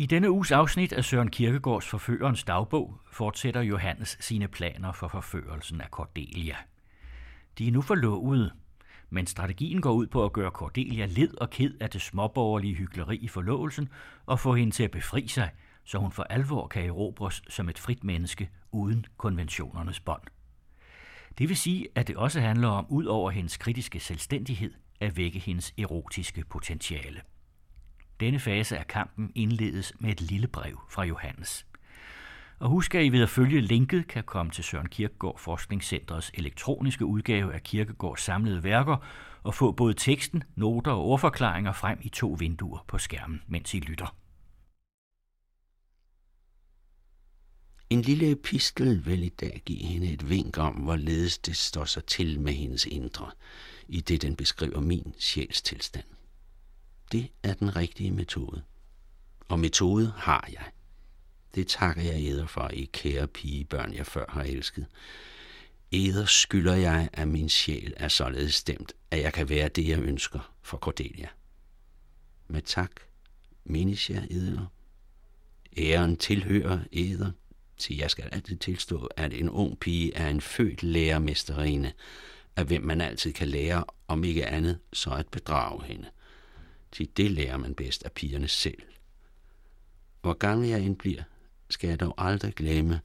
I denne uges afsnit af Søren Kierkegaards Forførerens dagbog fortsætter Johannes sine planer for forførelsen af Cordelia. De er nu forlovede, men strategien går ud på at gøre Cordelia led og ked af det småborgerlige hyggeleri i forlovelsen og få hende til at befri sig, så hun for alvor kan erobres som et frit menneske uden konventionernes bånd. Det vil sige, at det også handler om, ud over hendes kritiske selvstændighed, at vække hendes erotiske potentiale. Denne fase af kampen indledes med et lille brev fra Johannes. Og husk, at I ved at følge linket kan komme til Søren Kirkegaard Forskningscentrets elektroniske udgave af Kirkegaards samlede værker og få både teksten, noter og ordforklaringer frem i to vinduer på skærmen, mens I lytter. En lille epistel vil i dag give hende et vink om, hvorledes det står sig til med hendes indre, i det den beskriver min sjælstilstand. Det er den rigtige metode. Og metode har jeg. Det takker jeg eder for, I kære pigebørn, jeg før har elsket. Eder skylder jeg, at min sjæl er således stemt, at jeg kan være det, jeg ønsker for Cordelia. Med tak mindes jeg eder. Æren tilhører eder, til jeg skal altid tilstå, at en ung pige er en født lærermesterinde, af hvem man altid kan lære, om ikke andet, så at bedrage hende. Til det lærer man bedst af pigerne selv. Hvor gammel jeg end bliver, skal jeg dog aldrig glemme,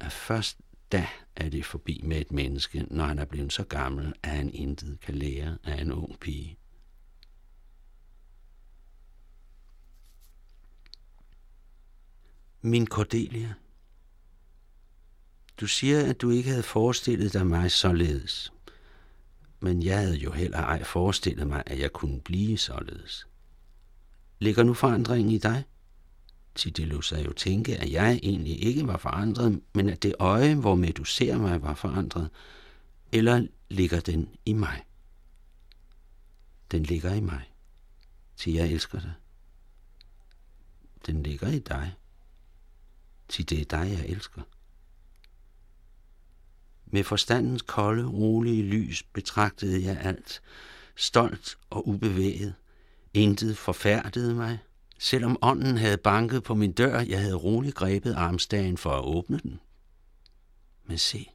at først da er det forbi med et menneske, når han er blevet så gammel, at han intet kan lære af en ung pige. Min Cordelia, du siger, at du ikke havde forestillet dig mig således men jeg havde jo heller ej forestillet mig, at jeg kunne blive således. Ligger nu forandringen i dig? Til det lå sig jo tænke, at jeg egentlig ikke var forandret, men at det øje, hvormed du ser mig, var forandret. Eller ligger den i mig? Den ligger i mig, til jeg elsker dig. Den ligger i dig, til det er dig, jeg elsker. Med forstandens kolde, rolige lys betragtede jeg alt, stolt og ubevæget. Intet forfærdede mig. Selvom ånden havde banket på min dør, jeg havde roligt grebet armstagen for at åbne den. Men se,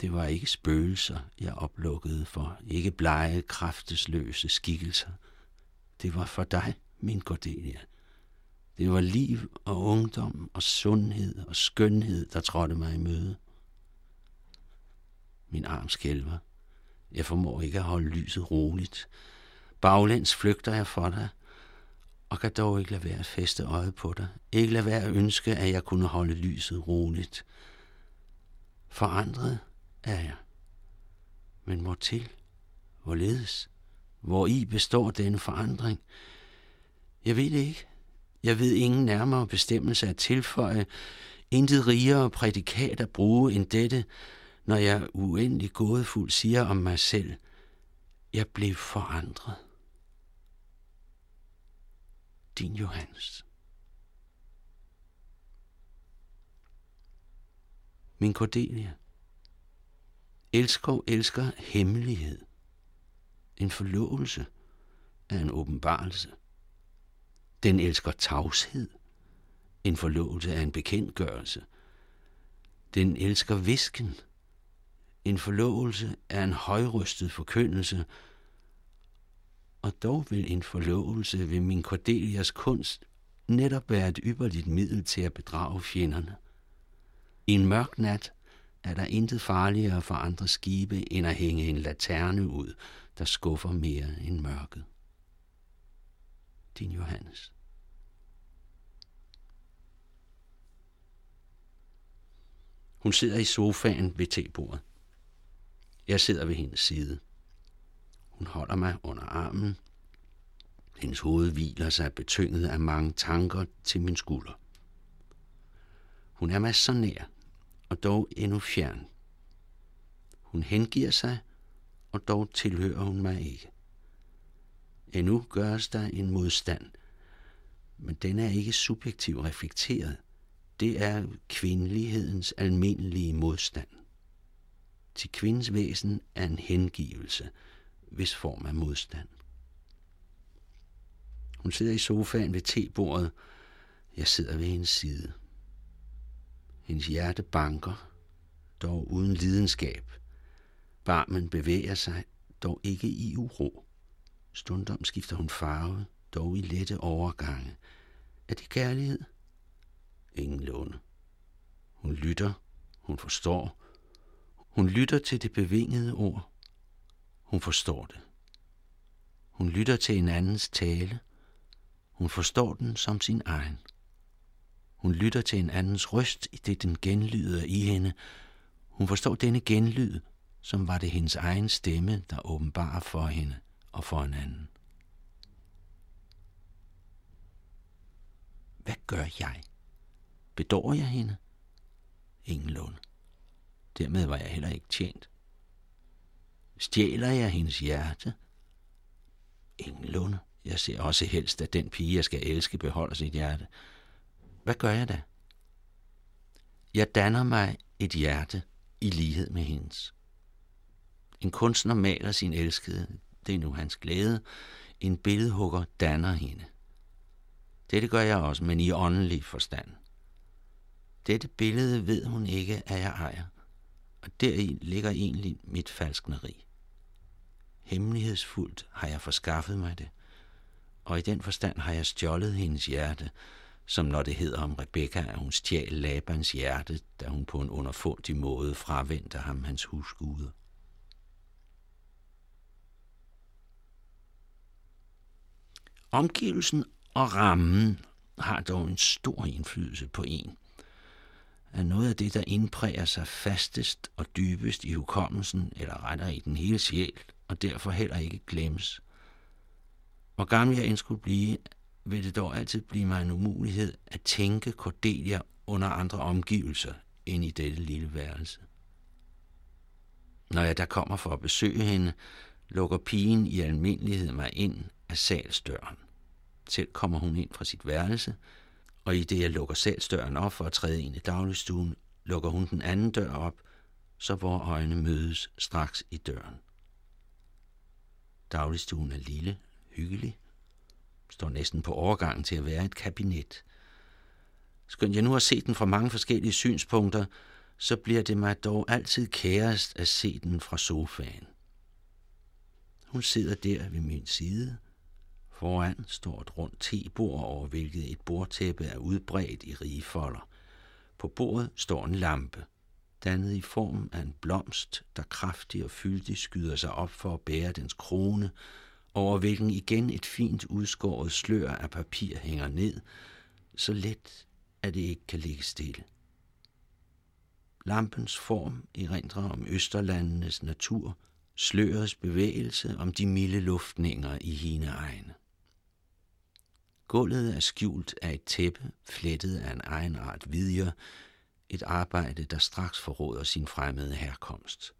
det var ikke spøgelser, jeg oplukkede for, ikke blege, kraftesløse skikkelser. Det var for dig, min Cordelia. Det var liv og ungdom og sundhed og skønhed, der trådte mig i møde. Arm skælver. Jeg formår ikke at holde lyset roligt. Baglæns flygter jeg for dig, og kan dog ikke lade være at feste øjet på dig. Ikke lade være at ønske, at jeg kunne holde lyset roligt. Forandret er jeg. Men hvor til? Hvorledes? Hvor i består denne forandring? Jeg ved det ikke. Jeg ved ingen nærmere bestemmelse at tilføje, intet rigere prædikat at bruge end dette, når jeg uendelig gådefuld siger om mig selv, jeg blev forandret. Din Johannes. Min Cordelia. Elsker elsker hemmelighed. En forlovelse er en åbenbarelse. Den elsker tavshed. En forlovelse er en bekendtgørelse. Den elsker visken. En forlovelse er en højrystet forkyndelse, og dog vil en forlovelse ved min Cordelias kunst netop være et ypperligt middel til at bedrage fjenderne. I en mørk nat er der intet farligere for andre skibe, end at hænge en laterne ud, der skuffer mere end mørket. Din Johannes. Hun sidder i sofaen ved tebordet. Jeg sidder ved hendes side. Hun holder mig under armen. Hendes hoved hviler sig betynget af mange tanker til min skulder. Hun er mig så nær, og dog endnu fjern. Hun hengiver sig, og dog tilhører hun mig ikke. Endnu gøres der en modstand, men den er ikke subjektiv reflekteret. Det er kvindelighedens almindelige modstand til kvindens væsen er en hengivelse, hvis form af modstand. Hun sidder i sofaen ved tebordet, Jeg sidder ved hendes side. Hendes hjerte banker, dog uden lidenskab. Barmen bevæger sig, dog ikke i uro. Stundom skifter hun farve, dog i lette overgange. Er det kærlighed? Ingen låne. Hun lytter, hun forstår. Hun lytter til det bevingede ord. Hun forstår det. Hun lytter til en andens tale. Hun forstår den som sin egen. Hun lytter til en andens røst, i det den genlyder i hende. Hun forstår denne genlyd, som var det hendes egen stemme, der åbenbarer for hende og for en anden. Hvad gør jeg? Bedår jeg hende? Ingen lån. Dermed var jeg heller ikke tjent. Stjæler jeg hendes hjerte? Ingen lunde. Jeg ser også helst, at den pige, jeg skal elske, beholder sit hjerte. Hvad gør jeg da? Jeg danner mig et hjerte i lighed med hendes. En kunstner maler sin elskede, det er nu hans glæde. En billedhugger danner hende. Dette gør jeg også, men i åndelig forstand. Dette billede ved hun ikke, at jeg ejer, og deri ligger egentlig mit falskneri. Hemmelighedsfuldt har jeg forskaffet mig det, og i den forstand har jeg stjålet hendes hjerte, som når det hedder om Rebekka, at hun stjal Labans hjerte, da hun på en underfundig måde fravendte ham hans husgude. Omgivelsen og rammen har dog en stor indflydelse på en. Er noget af det, der indpræger sig fastest og dybest i hukommelsen, eller retter i den hele sjæl, og derfor heller ikke glemmes. Hvor gammel jeg end skulle blive, vil det dog altid blive mig en umulighed at tænke Cordelia under andre omgivelser end i dette lille værelse. Når jeg der kommer for at besøge hende, lukker pigen i almindelighed mig ind af salsdøren. Selv kommer hun ind fra sit værelse, og i det jeg lukker salsdøren op for at træde ind i dagligstuen, lukker hun den anden dør op, så vores øjne mødes straks i døren. Dagligstuen er lille, hyggelig, står næsten på overgangen til at være et kabinet. Skønt jeg nu har set den fra mange forskellige synspunkter, så bliver det mig dog altid kærest at se den fra sofaen. Hun sidder der ved min side. Foran står et rundt tebord, over hvilket et bordtæppe er udbredt i rige folder. På bordet står en lampe, dannet i form af en blomst, der kraftig og fyldig skyder sig op for at bære dens krone, over hvilken igen et fint udskåret slør af papir hænger ned, så let, at det ikke kan ligge stille. Lampens form erindrer om Østerlandenes natur, slørets bevægelse om de milde luftninger i hine egne. Gulvet er skjult af et tæppe, flettet af en egen art vidjer, et arbejde, der straks forråder sin fremmede herkomst.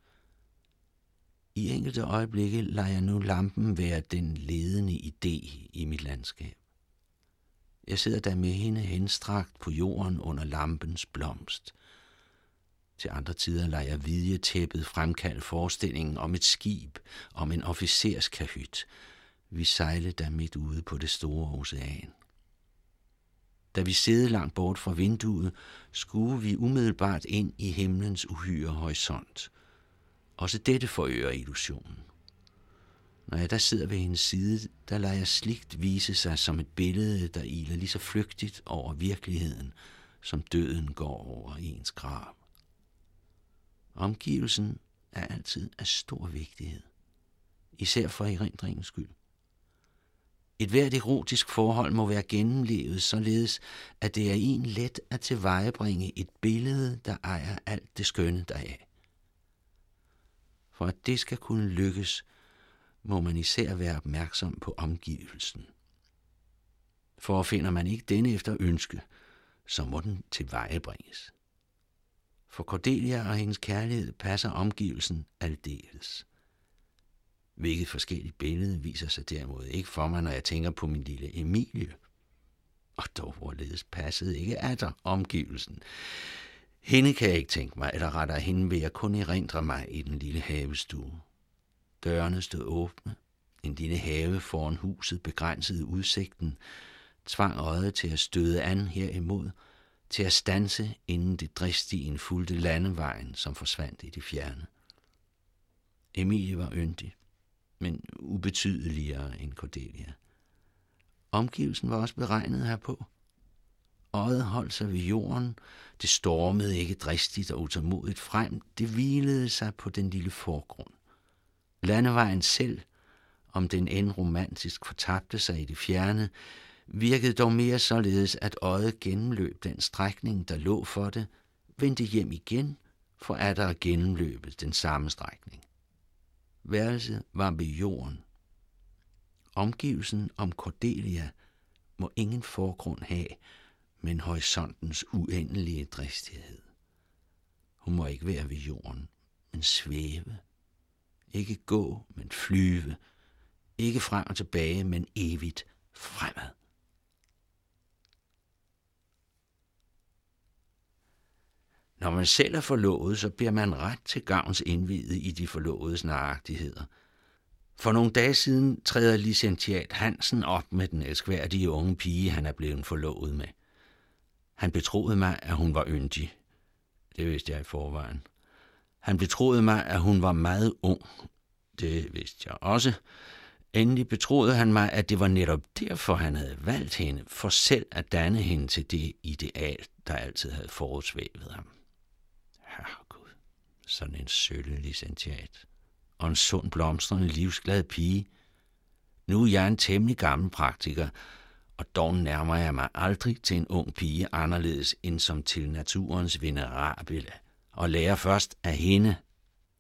I enkelte øjeblikke lader jeg nu lampen være den ledende idé i mit landskab. Jeg sidder der med hende henstrakt på jorden under lampens blomst. Til andre tider lader jeg vidje tæppet fremkalde forestillingen om et skib, om en officerskahyt. Vi sejlede der midt ude på det store ocean. Da vi sidde langt bort fra vinduet, skue vi umiddelbart ind i himlens uhyre horisont. Også dette forøger illusionen. Når jeg der sidder ved hendes side, der lader jeg sligt vise sig som et billede, der iler lige så flygtigt over virkeligheden, som døden går over ens grav. Omgivelsen er altid af stor vigtighed, især for erindringens skyld. Et hvert erotisk forhold må være gennemlevet således, at det er en let at tilvejebringe et billede, der ejer alt det skønne deraf. For at det skal kunne lykkes, må man især være opmærksom på omgivelsen. For finder man ikke denne efter ønske, så må den tilvejebringes. For Cordelia og hendes kærlighed passer omgivelsen aldeles. Hvilket forskelligt billede viser sig derimod ikke for mig, når jeg tænker på min lille Emilie. Og dog hvorledes passede ikke der omgivelsen. Hende kan jeg ikke tænke mig, eller rettere hende vil jeg kun erindre mig i den lille havestue. Dørene stod åbne. En lille have foran huset begrænsede udsigten. tvang øjet til at støde an herimod, til at stanse, inden det dristien fulgte landevejen, som forsvandt i det fjerne. Emilie var yndig, men ubetydeligere end Cordelia. Omgivelsen var også beregnet herpå. Øjet holdt sig ved jorden. Det stormede ikke dristigt og utålmodigt frem. Det hvilede sig på den lille forgrund. Landevejen selv, om den end romantisk fortabte sig i det fjerne, virkede dog mere således, at øjet gennemløb den strækning, der lå for det, vendte hjem igen, for at der gennemløbet den samme strækning. Værelset var ved jorden. Omgivelsen om Cordelia må ingen forgrund have, men horisontens uendelige dristighed. Hun må ikke være ved jorden, men svæve. Ikke gå, men flyve. Ikke frem og tilbage, men evigt fremad. Når man selv er forlovet, så bliver man ret til gavns indvidet i de forlovedes nøjagtigheder. For nogle dage siden træder licentiat Hansen op med den elskværdige unge pige, han er blevet forlovet med. Han betroede mig, at hun var yndig. Det vidste jeg i forvejen. Han betroede mig, at hun var meget ung. Det vidste jeg også. Endelig betroede han mig, at det var netop derfor, han havde valgt hende, for selv at danne hende til det ideal, der altid havde forudsvævet ham. Sådan en sølle licentiat. Og en sund, blomstrende, livsglad pige. Nu er jeg en temmelig gammel praktiker, og dog nærmer jeg mig aldrig til en ung pige anderledes end som til naturens venerabile, og lærer først af hende.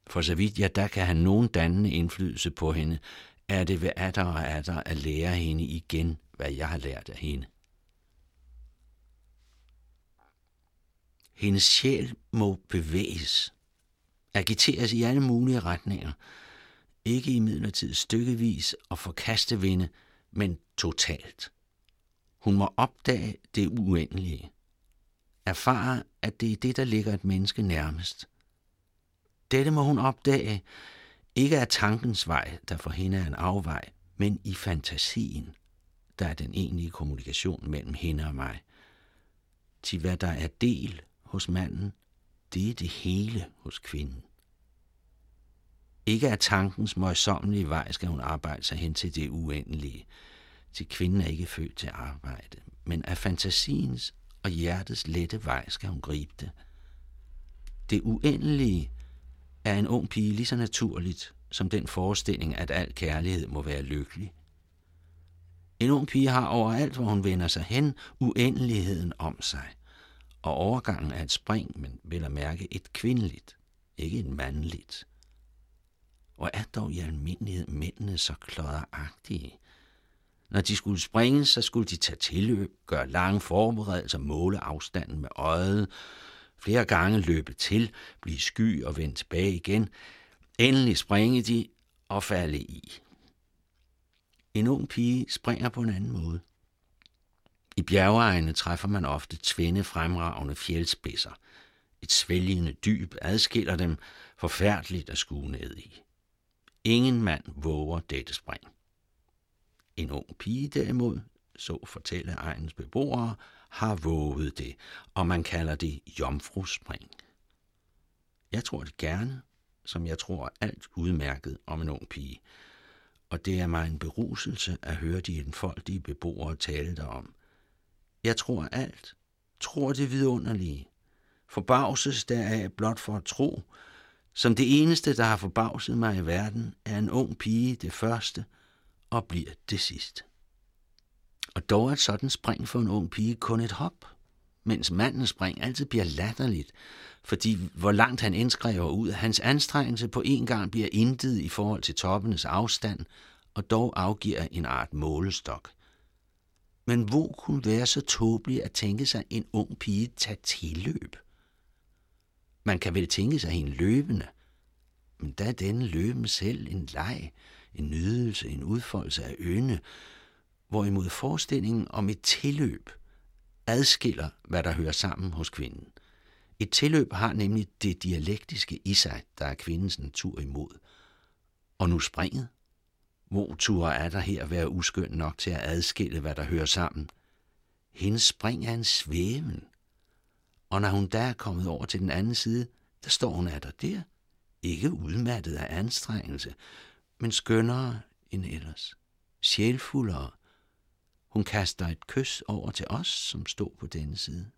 For så vidt jeg da kan have nogen dannende indflydelse på hende, er det ved atter og atter at lære hende igen, hvad jeg har lært af hende. Hendes sjæl må bevæges, agiteres i alle mulige retninger, ikke i midlertid stykkevis og forkaste vinde, men totalt. Hun må opdage det uendelige. Erfare, at det er det, der ligger et menneske nærmest. Dette må hun opdage, ikke af tankens vej, der for hende er en afvej, men i fantasien, der er den egentlige kommunikation mellem hende og mig. Til hvad der er del hos manden, det er det hele hos kvinden. Ikke af tankens møjsommelige vej skal hun arbejde sig hen til det uendelige, til kvinden er ikke født til arbejde, men af fantasiens og hjertets lette vej skal hun gribe det. Det uendelige er en ung pige lige så naturligt som den forestilling, at al kærlighed må være lykkelig. En ung pige har overalt, hvor hun vender sig hen, uendeligheden om sig. Og overgangen er et spring, men vil at mærke et kvindeligt, ikke et mandligt. Og er dog i almindelighed mændene så klodderagtige, når de skulle springe, så skulle de tage tilløb, gøre lange forberedelser, måle afstanden med øjet, flere gange løbe til, blive sky og vende tilbage igen. Endelig springe de og falde i. En ung pige springer på en anden måde. I bjergeegne træffer man ofte tvinde fremragende fjeldspidser. Et svælgende dyb adskiller dem forfærdeligt at skue ned i. Ingen mand våger dette spring. En ung pige derimod, så fortælle egens beboere, har våget det, og man kalder det jomfruspring. Jeg tror det gerne, som jeg tror alt udmærket om en ung pige, og det er mig en beruselse at høre de enfoldige beboere tale derom. Jeg tror alt, tror det vidunderlige, forbavses deraf blot for at tro, som det eneste, der har forbavset mig i verden, er en ung pige det første – og bliver det sidst. Og dog er et sådan spring for en ung pige kun et hop, mens mandens spring altid bliver latterligt, fordi hvor langt han indskriver ud, hans anstrengelse på en gang bliver intet i forhold til toppenes afstand, og dog afgiver en art målestok. Men hvor kunne være så tåbelig at tænke sig en ung pige tage tilløb? Man kan vel tænke sig en løbende, men da er denne løben selv en leg, en nydelse, en udfoldelse af ynde, hvorimod forestillingen om et tilløb adskiller, hvad der hører sammen hos kvinden. Et tilløb har nemlig det dialektiske i sig, der er kvindens natur imod. Og nu springet. Hvor tur er der her være uskøn nok til at adskille, hvad der hører sammen? Hendes spring er en svæven. Og når hun da er kommet over til den anden side, der står hun der der, ikke udmattet af anstrengelse, men skønnere end ellers, sjælfuldere. Hun kaster et kys over til os, som stod på denne side.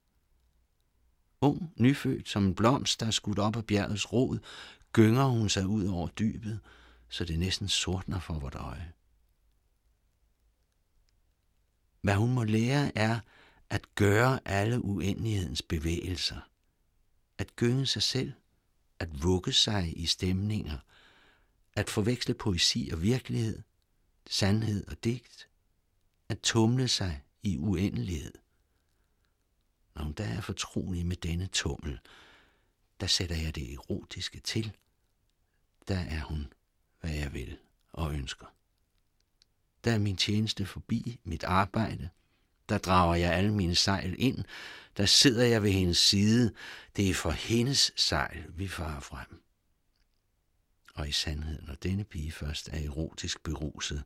Ung, nyfødt som en blomst, der er skudt op af bjergets rod, gynger hun sig ud over dybet, så det næsten sortner for vort øje. Hvad hun må lære er at gøre alle uendelighedens bevægelser, at gynge sig selv, at vugge sig i stemninger, at forveksle poesi og virkelighed, sandhed og digt, at tumle sig i uendelighed. Når hun der er fortrolig med denne tummel, der sætter jeg det erotiske til. Der er hun, hvad jeg vil og ønsker. Der er min tjeneste forbi, mit arbejde. Der drager jeg alle mine sejl ind. Der sidder jeg ved hendes side. Det er for hendes sejl, vi farer frem. Og i sandhed, når denne pige først er erotisk beruset,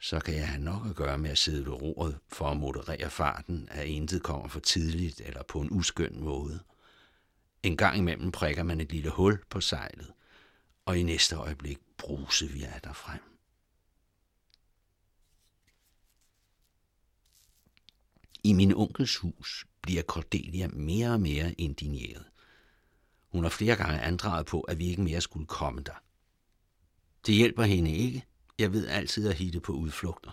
så kan jeg have nok at gøre med at sidde ved roret for at moderere farten, at intet kommer for tidligt eller på en uskøn måde. En gang imellem prikker man et lille hul på sejlet, og i næste øjeblik bruser vi af frem. I min onkels hus bliver Cordelia mere og mere indigneret. Hun har flere gange andraget på, at vi ikke mere skulle komme der. Det hjælper hende ikke. Jeg ved altid at hitte på udflugter.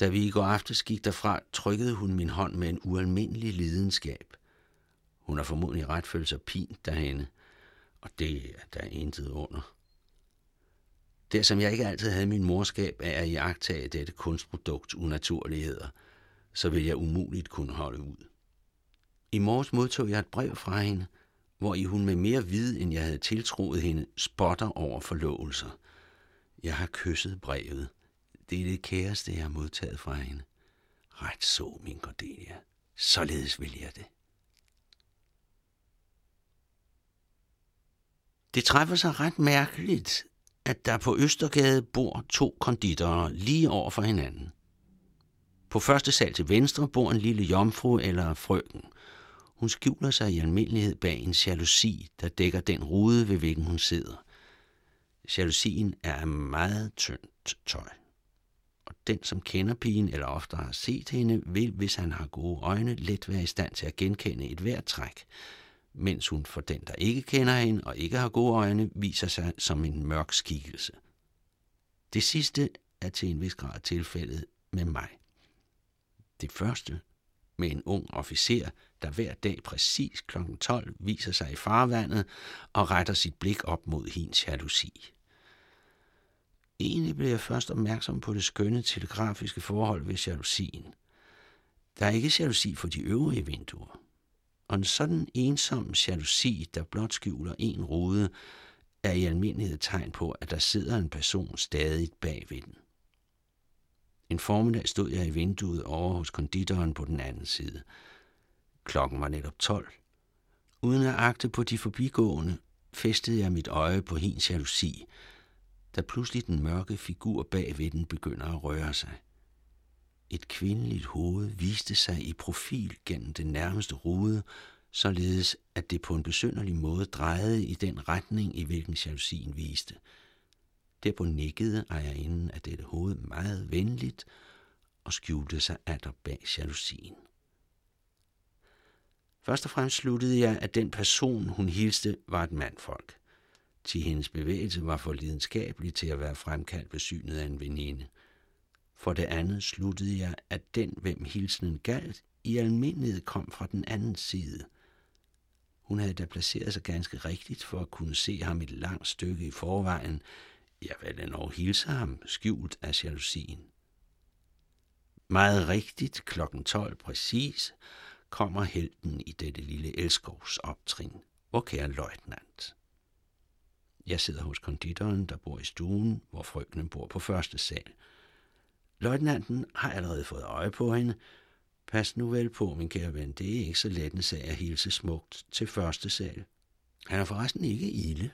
Da vi i går aftes gik derfra, trykkede hun min hånd med en ualmindelig lidenskab. Hun har formodentlig ret følt sig pint derhenne, og det er der intet under. Der som jeg ikke altid havde min morskab af at iagtage dette kunstprodukts unaturligheder, så vil jeg umuligt kunne holde ud. I morges modtog jeg et brev fra hende, hvor i hun med mere vid, end jeg havde tiltroet hende, spotter over forlovelser. Jeg har kysset brevet. Det er det kæreste, jeg har modtaget fra hende. Ret så, min Cordelia. Således vil jeg det. Det træffer sig ret mærkeligt, at der på Østergade bor to konditorer lige over for hinanden. På første sal til venstre bor en lille jomfru eller frøken. Hun skjuler sig i almindelighed bag en jalousi, der dækker den rude, ved hvilken hun sidder. Jalousien er af meget tyndt tøj. Og den, som kender pigen eller ofte har set hende, vil, hvis han har gode øjne, let være i stand til at genkende et hvert træk, mens hun for den, der ikke kender hende og ikke har gode øjne, viser sig som en mørk skikkelse. Det sidste er til en vis grad tilfældet med mig. Det første med en ung officer, der hver dag præcis kl. 12 viser sig i farvandet og retter sit blik op mod hendes jalousi. Egentlig blev jeg først opmærksom på det skønne telegrafiske forhold ved jalousien. Der er ikke jalousi for de øvrige vinduer. Og en sådan ensom jalousi, der blot skjuler en rude, er i almindelighed tegn på, at der sidder en person stadig bag ved den. En formiddag stod jeg i vinduet over hos konditoren på den anden side. Klokken var netop 12. Uden at agte på de forbigående, fæstede jeg mit øje på hendes jalousi, da pludselig den mørke figur bag ved den begynder at røre sig. Et kvindeligt hoved viste sig i profil gennem den nærmeste rude, således at det på en besynderlig måde drejede i den retning, i hvilken jalousien viste – Derpå nikkede ejerinden af dette hoved meget venligt og skjulte sig atter bag jalousien. Først og fremmest sluttede jeg, at den person, hun hilste, var et mandfolk. Til hendes bevægelse var for lidenskabelig til at være fremkaldt ved synet af en veninde. For det andet sluttede jeg, at den, hvem hilsenen galt, i almindelighed kom fra den anden side. Hun havde da placeret sig ganske rigtigt for at kunne se ham et langt stykke i forvejen, jeg vil endnu hilse ham, skjult af jalousien. Meget rigtigt klokken 12 præcis kommer helten i dette lille elskovs optrin, hvor kære løjtnant. Jeg sidder hos konditoren, der bor i stuen, hvor frøkenen bor på første sal. Løjtnanten har allerede fået øje på hende. Pas nu vel på, min kære ven, det er ikke så let en sag at hilse smukt til første sal. Han er forresten ikke ilde,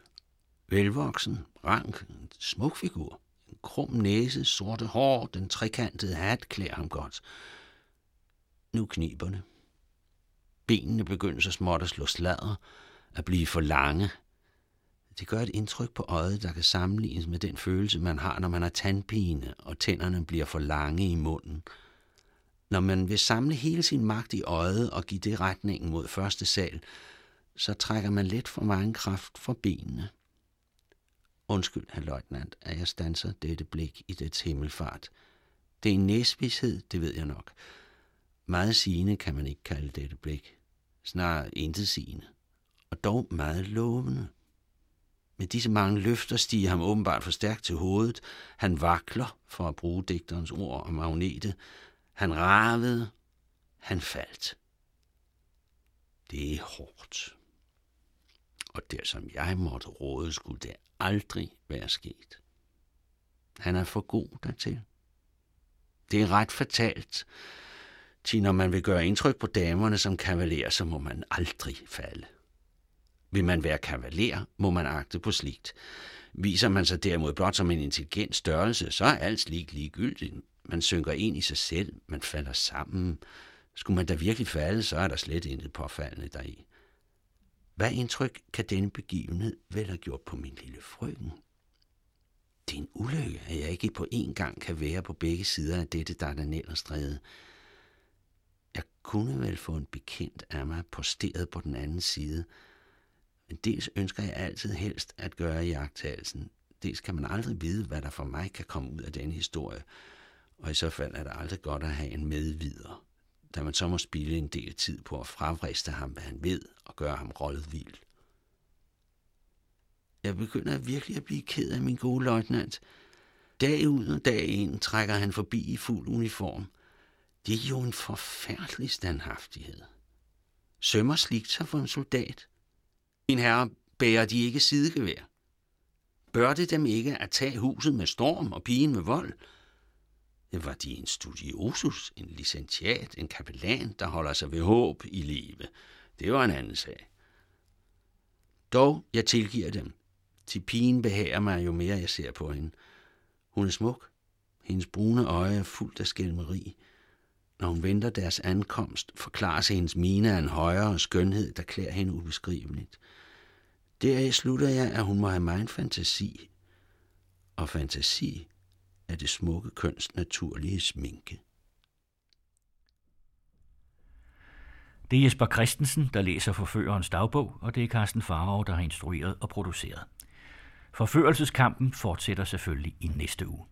Velvoksen, rank, en smuk figur. En krum næse, sorte hår, den trekantede hat klæder ham godt. Nu kniberne. Benene begynder så småt at slå sladder, at blive for lange. Det gør et indtryk på øjet, der kan sammenlignes med den følelse, man har, når man har tandpine, og tænderne bliver for lange i munden. Når man vil samle hele sin magt i øjet og give det retningen mod første sal, så trækker man let for mange kraft fra benene. Undskyld, herr løjtnant, at jeg stanser dette blik i dets himmelfart. Det er en næsvished, det ved jeg nok. Meget sigende kan man ikke kalde dette blik. Snarere intet sigende. Og dog meget lovende. Med disse mange løfter stiger ham åbenbart for stærkt til hovedet. Han vakler, for at bruge digterens ord om magnete. Han ravede. Han faldt. Det er hårdt. Og der som jeg måtte råde, skulle det aldrig være sket. Han er for god dertil. Det er ret fatalt, til når man vil gøre indtryk på damerne som kavaler, så må man aldrig falde. Vil man være kavaler, må man agte på sligt. Viser man sig derimod blot som en intelligent størrelse, så er alt slik ligegyldigt. Man synker ind i sig selv, man falder sammen. Skulle man da virkelig falde, så er der slet intet påfaldende deri. Hvad indtryk kan denne begivenhed vel have gjort på min lille frøken? Det er en ulykke, at jeg ikke på én gang kan være på begge sider af dette Dardanellerstræde. Jeg kunne vel få en bekendt af mig posteret på den anden side, men dels ønsker jeg altid helst at gøre jagttagelsen. Dels kan man aldrig vide, hvad der for mig kan komme ud af denne historie, og i så fald er det aldrig godt at have en medvider da man så må spille en del tid på at fravriste ham, hvad han ved, og gøre ham rollet vild. Jeg begynder virkelig at blive ked af min gode løjtnant. Dag ud og dag ind trækker han forbi i fuld uniform. Det er jo en forfærdelig standhaftighed. Sømmer sligt sig for en soldat. En herre bærer de ikke sidegevær. Bør det dem ikke at tage huset med storm og pigen med vold – var de en studiosus, en licentiat, en kapellan, der holder sig ved håb i live. Det var en anden sag. Dog, jeg tilgiver dem. Til pigen behager mig, jo mere jeg ser på hende. Hun er smuk. Hendes brune øje er fuldt af skælmeri. Når hun venter deres ankomst, forklarer sig hendes mine af en højere skønhed, der klæder hende ubeskriveligt. Deraf slutter jeg, at hun må have mig en fantasi. Og fantasi af det smukke køns naturlige sminke. Det er Jesper Christensen, der læser Forførerens dagbog, og det er Carsten Farov, der har instrueret og produceret. Forførelseskampen fortsætter selvfølgelig i næste uge.